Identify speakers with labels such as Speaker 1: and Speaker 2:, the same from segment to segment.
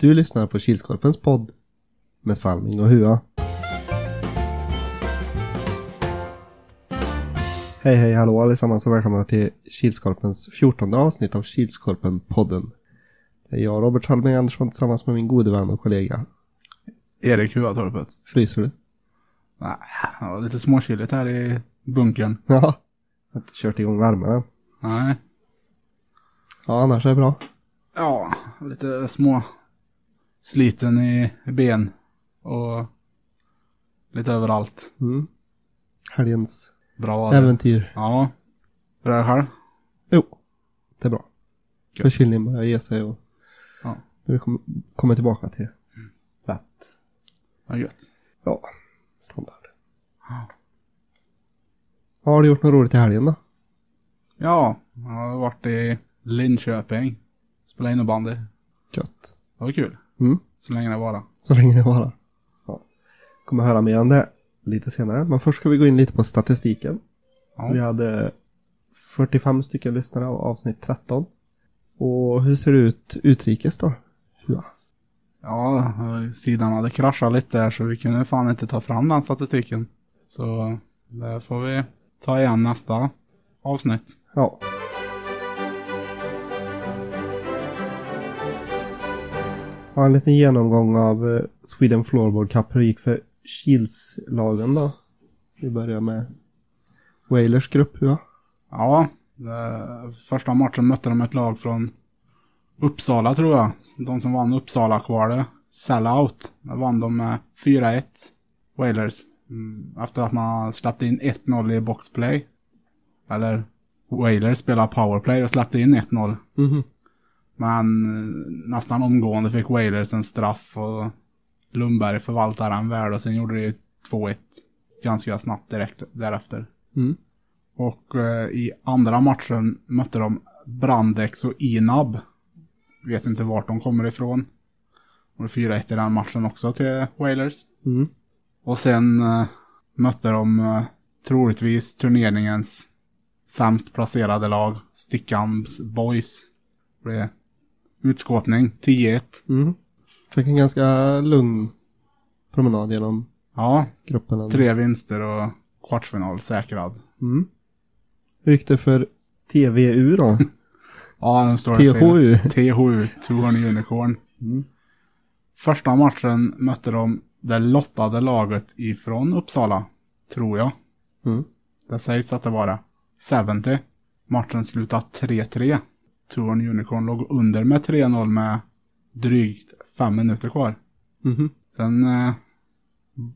Speaker 1: Du lyssnar på Kilskorpens podd med Salming och Hua. Hej hej hallå allesammans och välkomna till Kilskorpens 14 avsnitt av Kilskorpen-podden. Det är jag, Robert Salming Andersson, tillsammans med min gode vän och kollega.
Speaker 2: Erik Huatorpet.
Speaker 1: Fryser du?
Speaker 2: Nej, det var lite småkyligt här i bunkern.
Speaker 1: Ja. Jag har inte kört igång värmen än.
Speaker 2: Nej.
Speaker 1: Ja, annars är det bra.
Speaker 2: Ja, lite små sliten i ben och lite överallt.
Speaker 1: Mm. Helgens
Speaker 2: Bra
Speaker 1: äventyr.
Speaker 2: Ja. Hur är det själv?
Speaker 1: Jo, det är bra. Förkylningen börjar ge sig och
Speaker 2: Ja.
Speaker 1: kom, kommer tillbaka till rätt.
Speaker 2: Vad gött.
Speaker 1: Ja, standard.
Speaker 2: Ja.
Speaker 1: Har du gjort något roligt i helgen då?
Speaker 2: Ja, jag har varit i Linköping. Spelat innebandy.
Speaker 1: Gött.
Speaker 2: Det var kul.
Speaker 1: Mm,
Speaker 2: Så länge det var.
Speaker 1: så länge det varar. Ja. Kommer höra mer om det lite senare. Men först ska vi gå in lite på statistiken.
Speaker 2: Ja.
Speaker 1: Vi hade 45 stycken lyssnare av avsnitt 13. Och hur ser det ut utrikes då? Ja.
Speaker 2: Ja, sidan hade kraschat lite där så vi kunde fan inte ta fram den statistiken. Så det får vi ta igen nästa avsnitt.
Speaker 1: ja. Ja, en liten genomgång av eh, Sweden Floorboard Cup. Hur det gick för Kiels-lagen då? Vi börjar med Wailers grupp, ja.
Speaker 2: Ja, första matchen mötte de ett lag från Uppsala tror jag. De som vann Uppsala-kvalet. Sellout. Där vann de med 4-1. Wailers. Mm, efter att man släppte in 1-0 i boxplay. Eller Wailers spelade powerplay och släppte in 1-0.
Speaker 1: Mhm.
Speaker 2: Men nästan omgående fick Wailers en straff och Lundberg förvaltade den väl och sen gjorde det 2-1 ganska snabbt direkt därefter.
Speaker 1: Mm.
Speaker 2: Och eh, i andra matchen mötte de Brandex och Inab. Vet inte vart de kommer ifrån. Och det 4-1 i den matchen också till Wailers.
Speaker 1: Mm.
Speaker 2: Och sen eh, mötte de eh, troligtvis turneringens sämst placerade lag, Stickams Boys. Det utskåpning, 10-1.
Speaker 1: Mm. Fick en ganska lugn promenad genom
Speaker 2: Ja,
Speaker 1: gruppen.
Speaker 2: tre vinster och kvartsfinal säkrad.
Speaker 1: Mm. Hur gick det för TVU då?
Speaker 2: Ja, den står
Speaker 1: THU.
Speaker 2: THU, 200 Unicorn. Första matchen mötte de det lottade laget ifrån Uppsala, tror jag.
Speaker 1: Mm.
Speaker 2: Det sägs att det var det. 70. Matchen slutade 3-3. 200 Unicorn låg under med 3-0 med drygt fem minuter kvar.
Speaker 1: Mhm.
Speaker 2: Sen eh,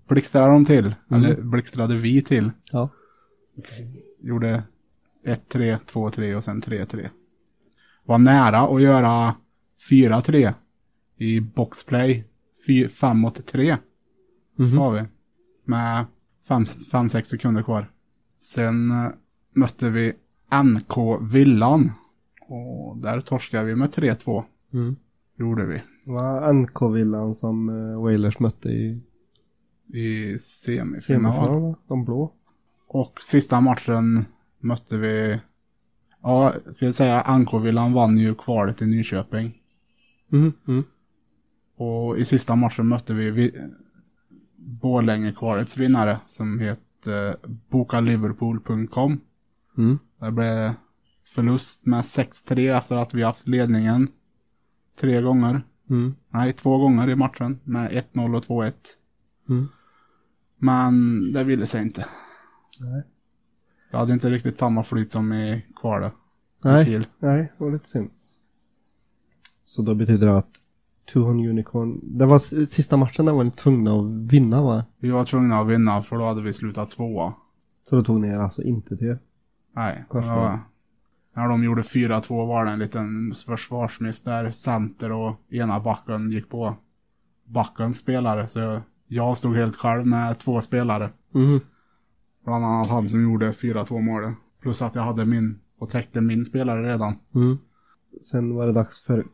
Speaker 2: blixtrade de till, eller blixtrade vi till.
Speaker 1: Ja.
Speaker 2: Gjorde 1-3, 2-3 och sen 3-3. Var nära att göra 4-3 i boxplay. 5 mot 3
Speaker 1: Mhm.
Speaker 2: var vi. Med 5-6 sekunder kvar. Sen eh, mötte vi NK Villan. Och där torskade vi med 3-2.
Speaker 1: Mm.
Speaker 2: Gjorde vi.
Speaker 1: Det var NK-villan som uh, Wailers mötte i
Speaker 2: I semifinal.
Speaker 1: semifinal, va? De blå.
Speaker 2: Och sista matchen mötte vi... Ja, ska jag säga, NK-villan vann ju kvalet i Nyköping.
Speaker 1: Mhm. Mm.
Speaker 2: Och i sista matchen mötte vi, vi Borlänge-kvalets vinnare som heter bokaliverpool.com.
Speaker 1: Mm.
Speaker 2: Det blev förlust med 6-3 efter att vi haft ledningen tre gånger.
Speaker 1: Mm.
Speaker 2: Nej, två gånger i matchen med 1-0 och 2-1.
Speaker 1: Mm.
Speaker 2: Men det ville sig inte.
Speaker 1: Nej.
Speaker 2: Jag hade inte riktigt samma flyt som i kvalet.
Speaker 1: Nej,
Speaker 2: Kiel.
Speaker 1: nej, det var lite synd. Så då betyder det att 200 Unicorn, det var sista matchen där var ni tvungna att vinna va?
Speaker 2: Vi var tvungna att vinna för då hade vi slutat tvåa.
Speaker 1: Så då tog ni er alltså inte till
Speaker 2: Nej, det
Speaker 1: Varför?
Speaker 2: var, när de gjorde 4-2 var det en liten försvarsmiss där center och ena backen gick på backens spelare. Så jag stod helt själv med två spelare.
Speaker 1: Mhm.
Speaker 2: Bland annat han som gjorde 4-2 målet. Plus att jag hade min och täckte min spelare redan.
Speaker 1: Mm. Sen var det dags för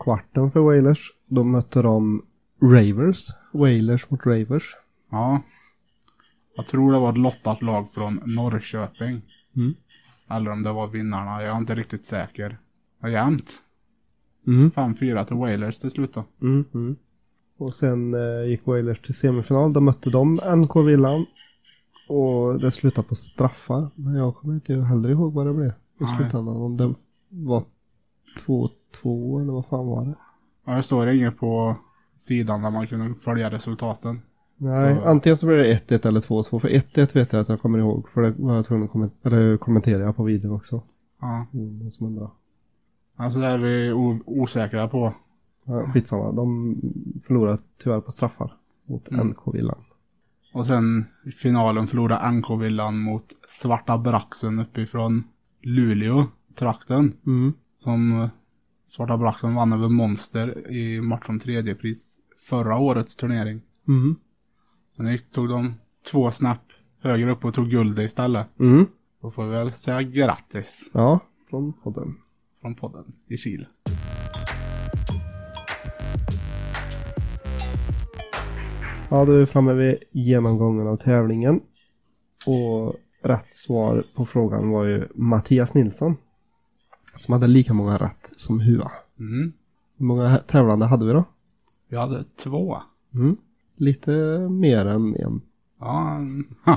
Speaker 1: kvarten för Wailers. Då mötte de Ravers. Wailers mot Ravers.
Speaker 2: Ja. Jag tror det var ett lottat lag från Norrköping.
Speaker 1: Mm.
Speaker 2: Eller om det var vinnarna, jag är inte riktigt säker. Det var jämnt.
Speaker 1: Mm.
Speaker 2: 5-4 till Wailers till slut då.
Speaker 1: Mm, mm. Och sen eh, gick Wailers till semifinal. Då mötte de NK Villan. Och det slutade på straffar. Men jag kommer inte heller ihåg vad det blev i slutändan. Om det var 2-2 eller vad fan var det?
Speaker 2: Ja, det står inget på sidan där man kunde följa resultaten.
Speaker 1: Nej,
Speaker 2: Så-
Speaker 1: antingen så blev det 1-1 eller 2-2. För 1-1 vet jag att jag kommer ihåg. För det var jag tvungen att komment- eller kommentera på videon också.
Speaker 2: Ja.
Speaker 1: Mm, som undrar.
Speaker 2: Alltså det är vi osäkra på.
Speaker 1: Ja, skitsamma. De förlorade tyvärr på straffar mot
Speaker 2: Mm.
Speaker 1: NK Villan.
Speaker 2: Och sen i finalen förlorade NK-villan mot Svarta Braxen uppifrån Luleå, trakten.
Speaker 1: Mm.
Speaker 2: Som Svarta Braxen vann över Monster i match om tredje pris förra årets turnering.
Speaker 1: Mm.
Speaker 2: Sen tog de två snäpp högre upp och tog guld istället.
Speaker 1: Mm.
Speaker 2: Då får vi väl säga grattis
Speaker 1: Ja, från podden.
Speaker 2: från podden i Kil.
Speaker 1: Ja, då är vi framme vid genomgången av tävlingen. Och rätt svar på frågan var ju Mattias Nilsson. Som hade lika många rätt som Hua.
Speaker 2: Mm.
Speaker 1: Hur många tävlande hade vi då?
Speaker 2: Vi hade två.
Speaker 1: Mm. Lite mer än en
Speaker 2: Ja,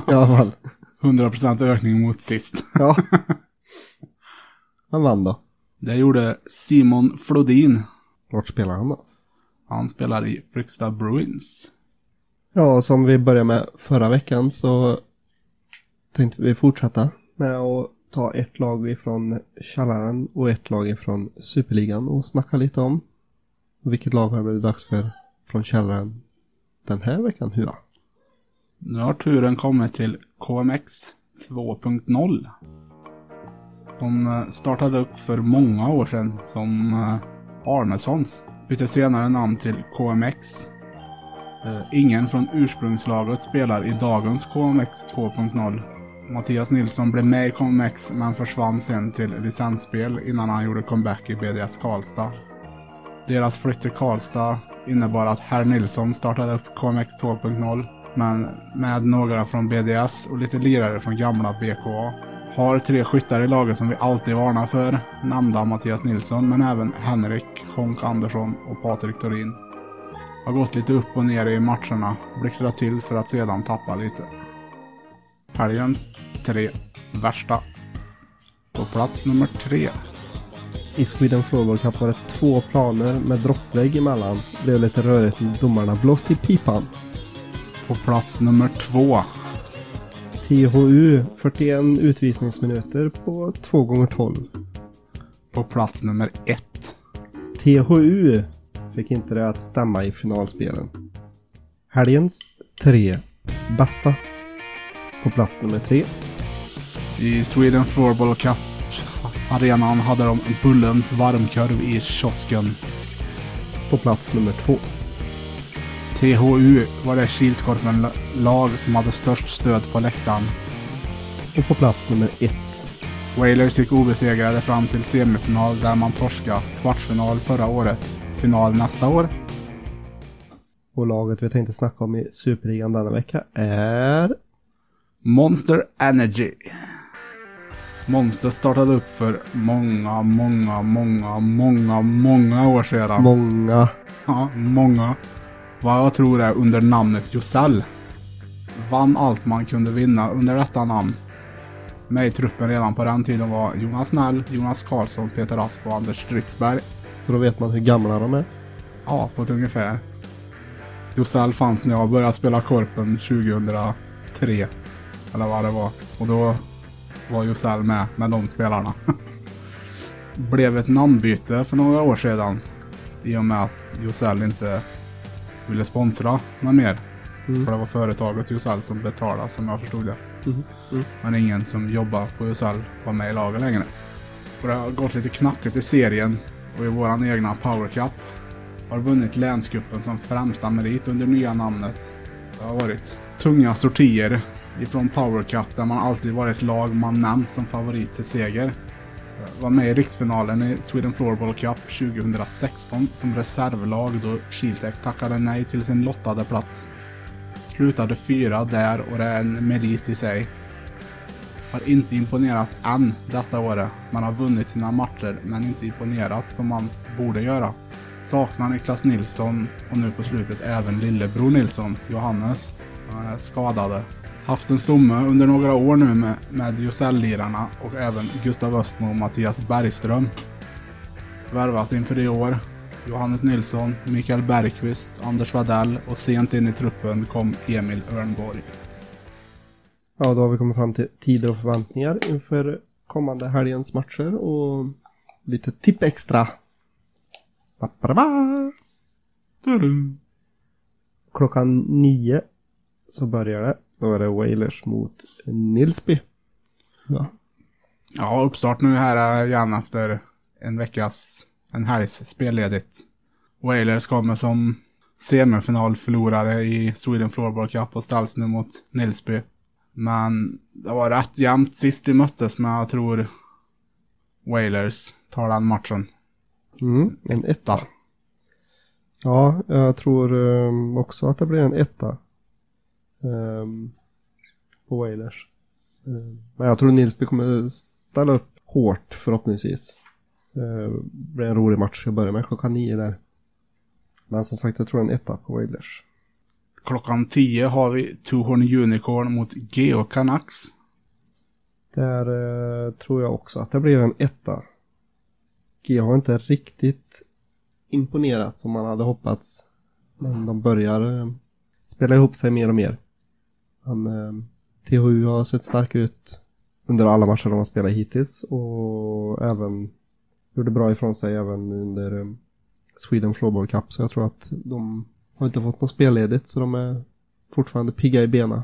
Speaker 1: i alla fall.
Speaker 2: 100% ökning mot sist.
Speaker 1: Ja. Han vann då.
Speaker 2: Det gjorde Simon Flodin.
Speaker 1: Vart spelar han då?
Speaker 2: Han spelar i Fryksta Bruins.
Speaker 1: Ja, som vi började med förra veckan så tänkte vi fortsätta med att ta ett lag ifrån källaren och ett lag ifrån superligan och snacka lite om. Vilket lag har det blivit dags för från källaren den här veckan? Hur?
Speaker 2: Nu har turen kommit till KMX 2.0. De eh, startade upp för många år sedan som eh, Arnessons. Bytte senare namn till KMX. Eh, ingen från ursprungslaget spelar i dagens KMX 2.0. Mattias Nilsson blev med i KMX men försvann sen till licensspel innan han gjorde comeback i BDS Karlstad. Deras flytt till Karlstad innebar att Herr Nilsson startade upp KMX 2.0 men med några från BDS och lite lirare från gamla BKA. Har tre skyttar i laget som vi alltid varnar för, nämnda Mattias Nilsson men även Henrik Honk Andersson och Patrik Torin. Har gått lite upp och ner i matcherna, blixtrat till för att sedan tappa lite. Helgens tre värsta. På plats nummer tre.
Speaker 1: I Sweden Floorball Cup var det två planer med droppvägg emellan. Det blev lite rörigt när domarna blåste i pipan.
Speaker 2: På plats nummer två.
Speaker 1: THU 41 utvisningsminuter på 2 gånger 12
Speaker 2: På plats nummer ett.
Speaker 1: THU fick inte det att stämma i finalspelen. Helgens tre bästa. På plats nummer tre.
Speaker 2: I Sweden Floorball Cup arenan hade de Bullens varmkorv i kiosken.
Speaker 1: På plats nummer två.
Speaker 2: THU var det Kilskorpen-lag som hade störst stöd på läktaren.
Speaker 1: Och på plats nummer ett.
Speaker 2: Wailers gick obesegrade fram till semifinal där man torskade kvartsfinal förra året. Final nästa år.
Speaker 1: Och laget vi tänkte snacka om i Superligan denna vecka är...
Speaker 2: Monster Energy. Monster startade upp för många, många, många, många, många år sedan.
Speaker 1: Många.
Speaker 2: Ja, många. Vad jag tror är under namnet Josell. Vann allt man kunde vinna under detta namn. Med i truppen redan på den tiden var Jonas Snäll, Jonas Karlsson, Peter Asp och Anders Stridsberg.
Speaker 1: Så då vet man hur gamla de är.
Speaker 2: Ja, på ett ungefär. Josell fanns när jag började spela Korpen 2003. Eller vad det var. Och då var Josell med, med de spelarna. Blev ett namnbyte för några år sedan. I och med att Josell inte ville sponsra något mer.
Speaker 1: Mm.
Speaker 2: För det var företaget Josell som betalade som jag förstod det.
Speaker 1: Mm. Mm.
Speaker 2: Men ingen som jobbar på Josell var med i laget längre. Och det har gått lite knackigt i serien och i våran egna Power Cup. Har vunnit länscupen som främsta merit under nya namnet. Det har varit tunga sortier ifrån Power Cup där man alltid varit lag man nämnt som favorit till seger. Var med i riksfinalen i Sweden Floorball Cup 2016 som reservlag då Kiltech tackade nej till sin lottade plats. Slutade fyra där och det är en merit i sig. Har inte imponerat än detta året. Man har vunnit sina matcher men inte imponerat som man borde göra. Saknar Niklas Nilsson och nu på slutet även lillebror Nilsson, Johannes. Skadade. Haft en stomme under några år nu med, med Jusell-lirarna och även Gustav Östmo och Mattias Bergström. Värvat inför i år. Johannes Nilsson, Mikael Bergqvist, Anders Wadell och sent in i truppen kom Emil Örnborg.
Speaker 1: Ja, då har vi kommit fram till tider och förväntningar inför kommande helgens matcher och lite tipp extra. Ba-ba-ba.
Speaker 2: Tudum.
Speaker 1: Klockan nio så börjar det. Då är det Wailers mot Nilsby. Ja.
Speaker 2: Ja, uppstart nu här igen efter en veckas, en helgs spelledigt. Wailers kommer som semifinalförlorare i Sweden Floorball Cup och ställs nu mot Nilsby. Men det var rätt jämnt sist de möttes, men jag tror Wailers tar den matchen.
Speaker 1: Mm, en etta. Ja, jag tror um, också att det blir en etta. Um, på Wailers. Um, men jag tror Nilsby kommer ställa upp hårt förhoppningsvis. Så det blir en rolig match. Jag börjar med klockan nio där. Men som sagt, jag tror en etta på Wailers.
Speaker 2: Klockan 10 har vi Two Horn Unicorn mot Geo Canucks.
Speaker 1: Där eh, tror jag också att det blir en etta. G har inte riktigt imponerat som man hade hoppats. Men de börjar eh, spela ihop sig mer och mer. Han, eh, THU har sett stark ut under alla matcher de har spelat hittills och även gjorde bra ifrån sig även under eh, Sweden Floorball Cup. Så jag tror att de har inte fått något spelledigt så de är fortfarande pigga i benen.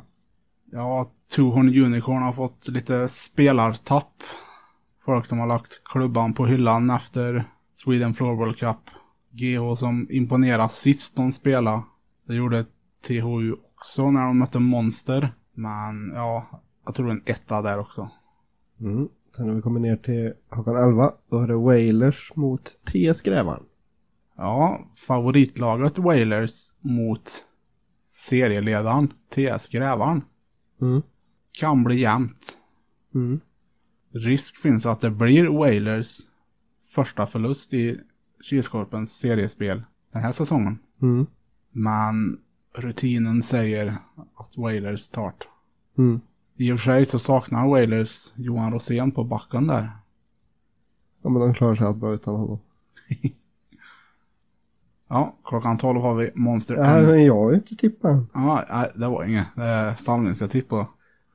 Speaker 2: Ja, Tohorn Unicorn har fått lite spelartapp. Folk som har lagt klubban på hyllan efter Sweden Floorball Cup. GH som imponerade sist de spelade. Det gjorde THU också när de mötte Monster. Men ja, jag tror en etta där också.
Speaker 1: Mm. Sen när vi kommer ner till klockan 11, då är det Wailers mot TS Grävarn.
Speaker 2: Ja, favoritlaget Wailers mot serieledaren TS Grävarn.
Speaker 1: Mm.
Speaker 2: Kan bli jämnt.
Speaker 1: Mm.
Speaker 2: Risk finns att det blir Wailers första förlust i Kilskorpens seriespel den här säsongen.
Speaker 1: Mm.
Speaker 2: Men rutinen säger att Wailers tar det.
Speaker 1: Mm.
Speaker 2: I och för sig så saknar Wailers Johan Rosén på backen där.
Speaker 1: Ja men de klarar sig allt bra utan honom.
Speaker 2: Ja, klockan 12 har vi Monster
Speaker 1: Ja, men jag har inte tippat än.
Speaker 2: Ja, nej, det var inget. Det är Salming ska tippa.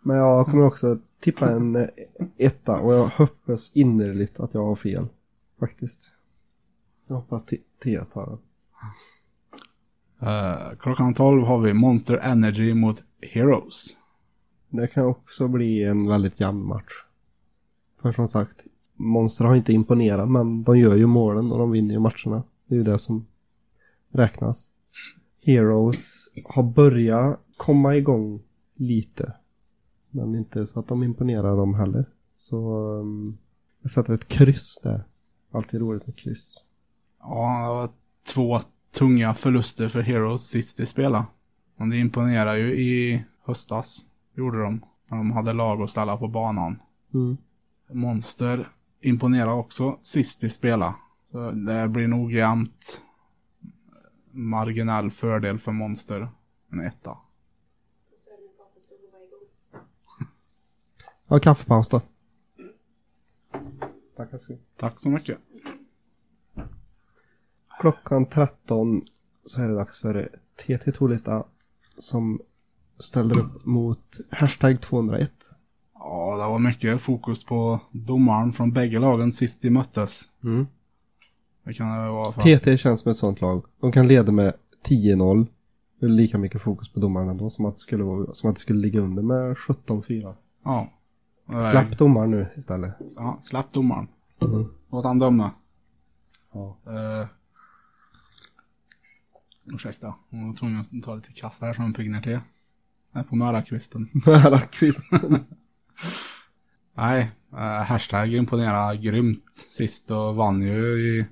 Speaker 1: Men jag kommer också tippa en eh, etta och jag hoppas innerligt att jag har fel. Faktiskt. Jag hoppas T- TS tar den.
Speaker 2: Uh, klockan 12 har vi Monster Energy mot Heroes.
Speaker 1: Det kan också bli en väldigt jämn match. För som sagt, Monster har inte imponerat men de gör ju målen och de vinner ju matcherna. Det är ju det som räknas. Heroes har börjat komma igång lite. Men inte så att de imponerar dem heller. Så um, jag sätter ett kryss där. Alltid roligt med kryss.
Speaker 2: Ja, det var två tunga förluster för Heroes sist de spelade. Men det imponerar ju i höstas. Gjorde de. När de hade lag att ställa på banan.
Speaker 1: Mm.
Speaker 2: Monster imponerar också sist de spelade. Så det blir nog jämnt. Marginell fördel för Monster. En etta.
Speaker 1: Ja, kaffepaus då. Tackar så
Speaker 2: Tack så mycket.
Speaker 1: Klockan 13 så är det dags för TT Tolita som ställer upp mot hashtag 201.
Speaker 2: Ja, det var mycket fokus på domaren från bägge lagen sist de möttes.
Speaker 1: Mm.
Speaker 2: Det kan det vara för
Speaker 1: TT känns som ett sånt lag. De kan leda med 10-0. Det är lika mycket fokus på domaren ändå som att det skulle, vara, som att det skulle ligga under med 17-4.
Speaker 2: Ja.
Speaker 1: Släpp domaren nu istället.
Speaker 2: Ja, släpp domaren.
Speaker 1: Mm.
Speaker 2: Låt han döma.
Speaker 1: Ja.
Speaker 2: Uh, ursäkta, jag var tvungen att ta lite kaffe här som piggnar till. Jag är på mörakvisten.
Speaker 1: Nära kvist.
Speaker 2: Nej, uh, hashtag imponerar grymt sist och vann ju i...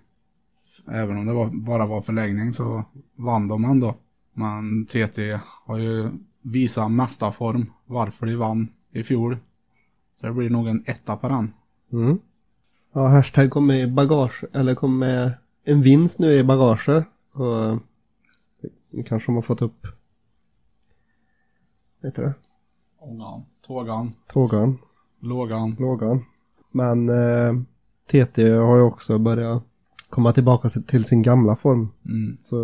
Speaker 2: Även om det var, bara var förlängning så vann de ändå. Men TT har ju visat mesta form varför de vann i fjol. Så det blir nog en etta på den.
Speaker 1: Mm. Ja, hashtag kom med bagage, eller kom med en vinst nu i bagaget. Så eh, nu kanske de har fått upp, vad heter det?
Speaker 2: Ångan, tågan,
Speaker 1: Tågan,
Speaker 2: lågan.
Speaker 1: lågan. Men eh, TT har ju också börjat komma tillbaka till sin gamla form.
Speaker 2: Mm.
Speaker 1: Så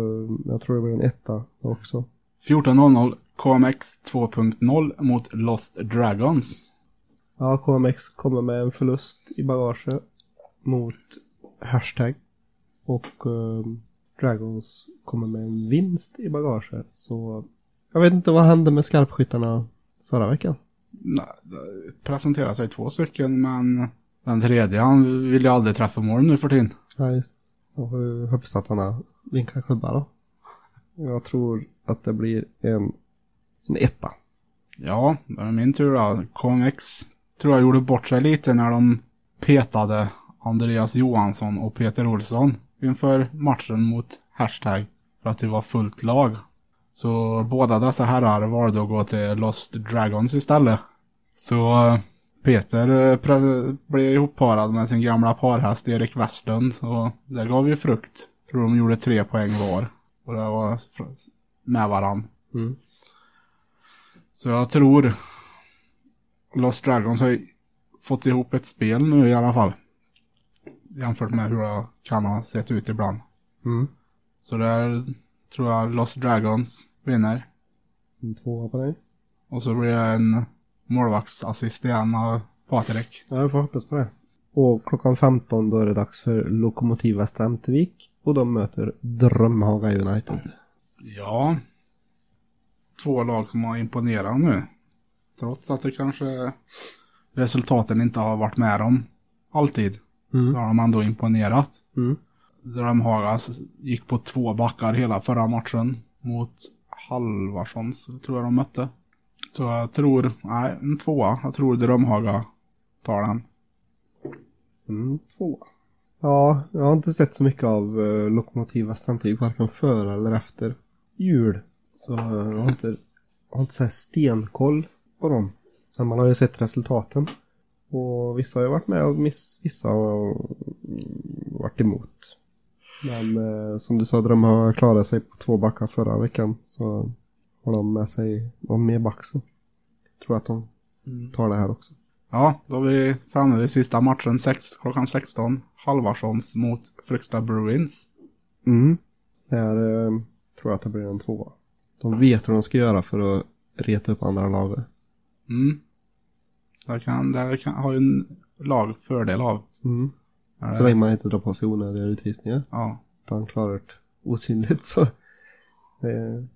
Speaker 1: jag tror det blir en etta också.
Speaker 2: 14.00 KMX 2.0 mot Lost Dragons.
Speaker 1: Ja, KMX kommer med en förlust i bagaget mot Hashtag. Och eh, Dragons kommer med en vinst i bagaget. Så jag vet inte vad hände med skarpskyttarna förra veckan.
Speaker 2: Nej, det presenterar sig två stycken, men den tredje han vill ju aldrig träffa mål nu för tiden.
Speaker 1: Nej, jag har ju hoppas att han har vinklat klubba då. Jag tror att det blir en, en etta.
Speaker 2: Ja, det är min tur då. KMX tror jag gjorde bort sig lite när de petade Andreas Johansson och Peter Olsson inför matchen mot Hashtag för att det var fullt lag. Så båda dessa herrar valde att gå till Lost Dragons istället. Så eh, Peter eh, blev ihopparad med sin gamla parhäst Erik Westlund och det gav ju frukt. Tror de gjorde tre poäng var. Och det var med varann.
Speaker 1: Mm.
Speaker 2: Så jag tror Lost Dragons har fått ihop ett spel nu i alla fall. Jämfört med hur det kan ha sett ut ibland.
Speaker 1: Mm.
Speaker 2: Så där tror jag Lost Dragons vinner.
Speaker 1: En tvåa på dig.
Speaker 2: Och så blir det en målvaktsassist igen av Patrik.
Speaker 1: Ja, jag får hoppas på det. Och klockan 15 då är det dags för Lokomotiv Västra Ämtervik. Och de möter Drömhaga United.
Speaker 2: Ja. Två lag som har imponerat nu. Trots att det kanske resultaten inte har varit med dem alltid. Så har de ändå imponerat.
Speaker 1: Mm.
Speaker 2: Drömhaga gick på två backar hela förra matchen mot Halvarssons, tror jag de mötte. Så jag tror, nej, en tvåa. Jag tror Drömhaga tar den.
Speaker 1: Mm, tvåa. Ja, jag har inte sett så mycket av uh, Lokomotiv Västra Ämtervik varken före eller efter jul. Så eh, jag har inte, jag har inte så här stenkoll på dem. Men man har ju sett resultaten. Och vissa har ju varit med och miss, vissa har mm, varit emot. Men eh, som du sa, Drömhaga klarade sig på två backar förra veckan. Så har de med sig någon mer back så tror jag att de tar det här också.
Speaker 2: Ja, då är vi framme vid sista matchen, sex, klockan 16. Halvarssons mot Fryksta Bruins.
Speaker 1: Mm. Där eh, tror jag att det blir en tvåa. De vet hur de ska göra för att reta upp andra laget.
Speaker 2: Mm. Där kan, där kan, har ju en lag fördel av.
Speaker 1: Mm. Så
Speaker 2: det-
Speaker 1: länge man inte drar på sig onödiga utvisningar.
Speaker 2: Ja.
Speaker 1: Utan klarar det osynligt så det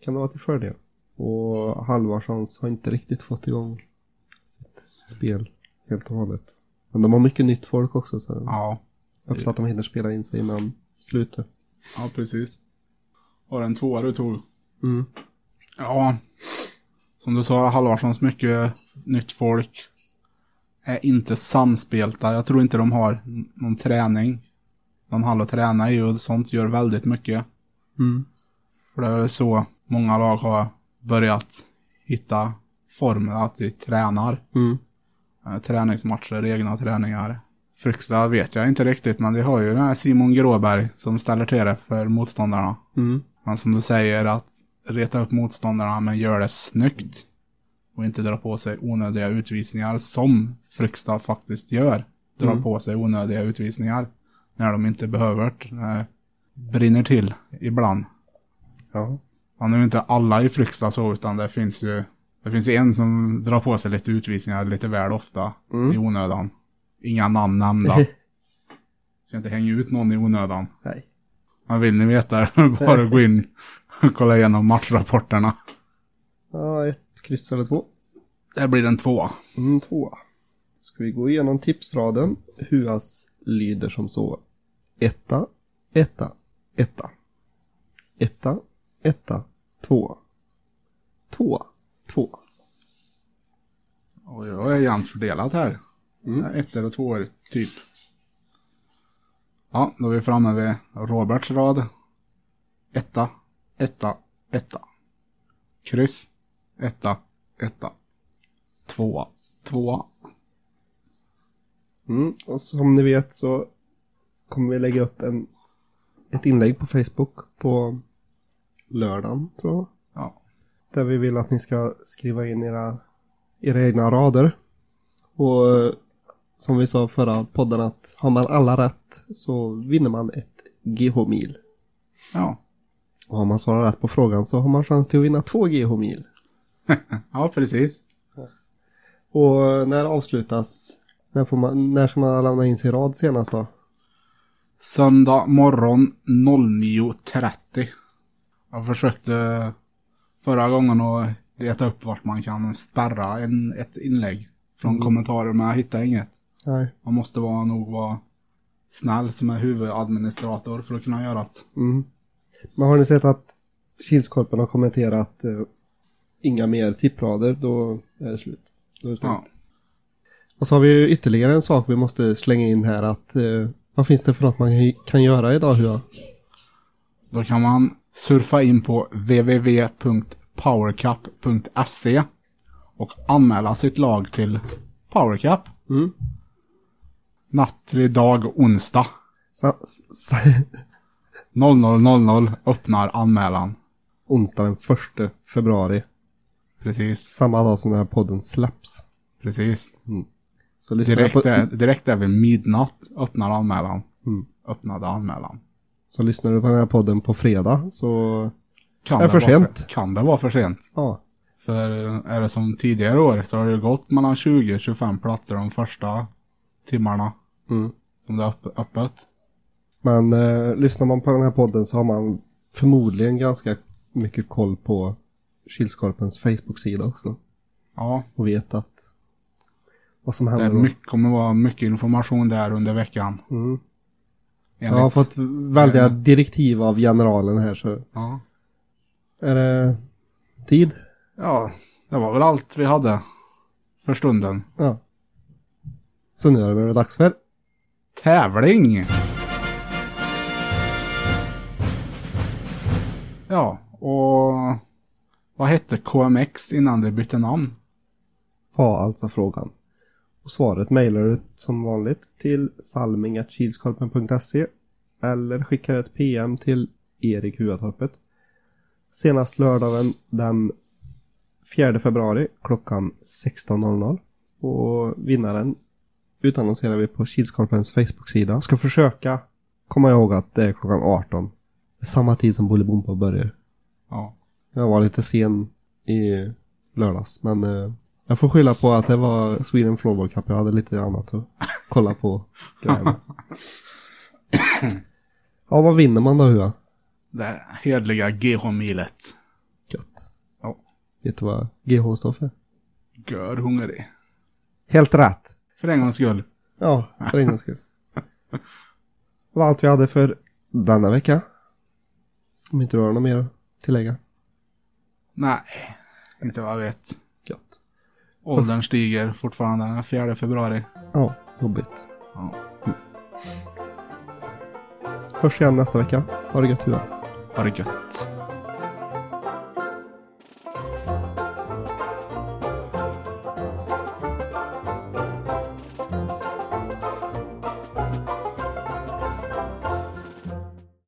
Speaker 1: kan vara till fördel. Och Halvarssons har inte riktigt fått igång sitt spel helt och hållet. Men de har mycket nytt folk också så
Speaker 2: Ja.
Speaker 1: hoppas att de hinner spela in sig innan slutet.
Speaker 2: Ja, precis. Var det en tvåa du tog?
Speaker 1: Mm.
Speaker 2: Ja. Som du sa, Halvarssons mycket nytt folk. Är inte samspelta. Jag tror inte de har någon träning. Någon hall att träna i och sånt gör väldigt mycket.
Speaker 1: Mm.
Speaker 2: För det är så många lag har börjat hitta formen att de tränar.
Speaker 1: Mm.
Speaker 2: Eh, Träningsmatcher, egna träningar. Fryksta vet jag inte riktigt, men de har ju den här Simon Gråberg som ställer till det för motståndarna.
Speaker 1: Mm.
Speaker 2: Men som du säger, att reta upp motståndarna men gör det snyggt. Och inte dra på sig onödiga utvisningar som Fryksta faktiskt gör. Dra
Speaker 1: Mm.
Speaker 2: på sig onödiga utvisningar. När de inte behöver det. Det brinner till ibland.
Speaker 1: Ja.
Speaker 2: Nu är inte alla i Fryksta så, utan det finns ju det finns ju en som drar på sig lite utvisningar lite väl ofta
Speaker 1: Mm.
Speaker 2: i onödan. Inga namn nämnda. Ska inte hänga ut någon i onödan.
Speaker 1: Nej.
Speaker 2: Men vill ni veta bara gå in kolla igenom matchrapporterna.
Speaker 1: Ja, ett kryss eller två.
Speaker 2: Det blir en två.
Speaker 1: Mm, tvåa. Ska vi gå igenom tipsraden. Huas lyder som så. Etta, etta, etta. Etta, etta, tvåa. Tvåa, tvåa.
Speaker 2: Och jag är jämnt fördelat här.
Speaker 1: Mm.
Speaker 2: Ettor och tvåor, typ. Ja, då är vi framme vid Roberts rad. Etta, etta, etta. Kryss, etta, etta. Tvåa, tvåa.
Speaker 1: Mm, och som ni vet så kommer vi lägga upp en ett inlägg på Facebook på lördagen, tror jag.
Speaker 2: Ja.
Speaker 1: Där vi vill att ni ska skriva in era, era egna rader. Och som vi sa förra podden att har man alla rätt så vinner man ett GH-mil.
Speaker 2: Ja.
Speaker 1: Och har man svarat rätt på frågan så har man chans till att vinna två GH-mil.
Speaker 2: Ja, precis.
Speaker 1: Och när avslutas, när, får man, när ska man lämna in sin rad senast då?
Speaker 2: Söndag morgon 09.30. Jag försökte förra gången att leta upp vart man kan spärra en, ett inlägg från kommentarer men jag hittade inget.
Speaker 1: Nej.
Speaker 2: Man måste vara, nog vara snäll som är huvudadministrator för att kunna göra det.
Speaker 1: Mm. Men har ni sett att Kilskorpen har kommenterat eh, inga mer tipprader, då är det slut. Då är det stängt.
Speaker 2: Ja.
Speaker 1: Och så har vi ju ytterligare en sak vi måste slänga in här att eh, vad finns det för något man kan göra idag Hua?
Speaker 2: Då kan man surfa in på www.powercup.se och anmäla sitt lag till Powercup.
Speaker 1: Mm.
Speaker 2: Natt till idag onsdag.
Speaker 1: Sa, sa,
Speaker 2: 00.00 öppnar anmälan.
Speaker 1: onsdag den första februari.
Speaker 2: Precis,
Speaker 1: Samma dag som den här podden släpps.
Speaker 2: precis.
Speaker 1: Så lyssna
Speaker 2: Direkt,
Speaker 1: på,
Speaker 2: är, direkt vid midnatt öppnar anmälan.
Speaker 1: Mm.
Speaker 2: Öppnade anmälan.
Speaker 1: så lyssnar du på den här podden på fredag så
Speaker 2: Kan
Speaker 1: Är det för sent?
Speaker 2: kan det vara för sent?
Speaker 1: ja.
Speaker 2: För är det som tidigare år så har det gått mellan 20-25 platser de första timmarna
Speaker 1: Mm.
Speaker 2: som det är öpp- öppet.
Speaker 1: Men eh, lyssnar man på den här podden så har man förmodligen ganska mycket koll på Kilskorpens Facebook-sida också.
Speaker 2: Ja,
Speaker 1: Och vet att vad som
Speaker 2: det
Speaker 1: händer. då.
Speaker 2: mycket, kommer vara mycket information där under veckan.
Speaker 1: Mm.
Speaker 2: Enligt,
Speaker 1: Jag har fått väldiga direktiv av generalen här så
Speaker 2: ja.
Speaker 1: är det tid?
Speaker 2: ja, det var väl allt vi hade för stunden.
Speaker 1: Ja. Så nu är det väl dags för
Speaker 2: Tävling! Ja, och vad hette KMX innan det bytte namn?
Speaker 1: var alltså frågan. Och svaret mejlar du som vanligt till salming.kilskorpen.se eller skickar ett PM till Erik Huatorpet. Senast lördagen den 4 februari klockan 16.00. Och vinnaren utannonserar vi på Kilskorpens Facebook-sida. Ska försöka komma ihåg att det är klockan 18. Samma tid som Bolibompa börjar.
Speaker 2: Ja,
Speaker 1: Jag var lite sen i lördags, men eh, jag får skylla på att det var Sweden Floorball Cup. Jag hade lite annat att kolla på. ja, vad vinner man då Hua?
Speaker 2: det hedliga GH-milet.
Speaker 1: Gött.
Speaker 2: Ja,
Speaker 1: Vet du vad GH står för?
Speaker 2: gör hungrig.
Speaker 1: Helt rätt.
Speaker 2: För en gångs skull.
Speaker 1: Ja, för en gångs skull. Det var allt vi hade för denna vecka. Om inte du har något mer att tillägga.
Speaker 2: Nej, inte vad jag vet.
Speaker 1: Gött.
Speaker 2: Åldern stiger fortfarande den 4 februari.
Speaker 1: Ja, jobbigt.
Speaker 2: Ja.
Speaker 1: Hörs igen nästa vecka. Ha det gött Hua.
Speaker 2: Ha det gött.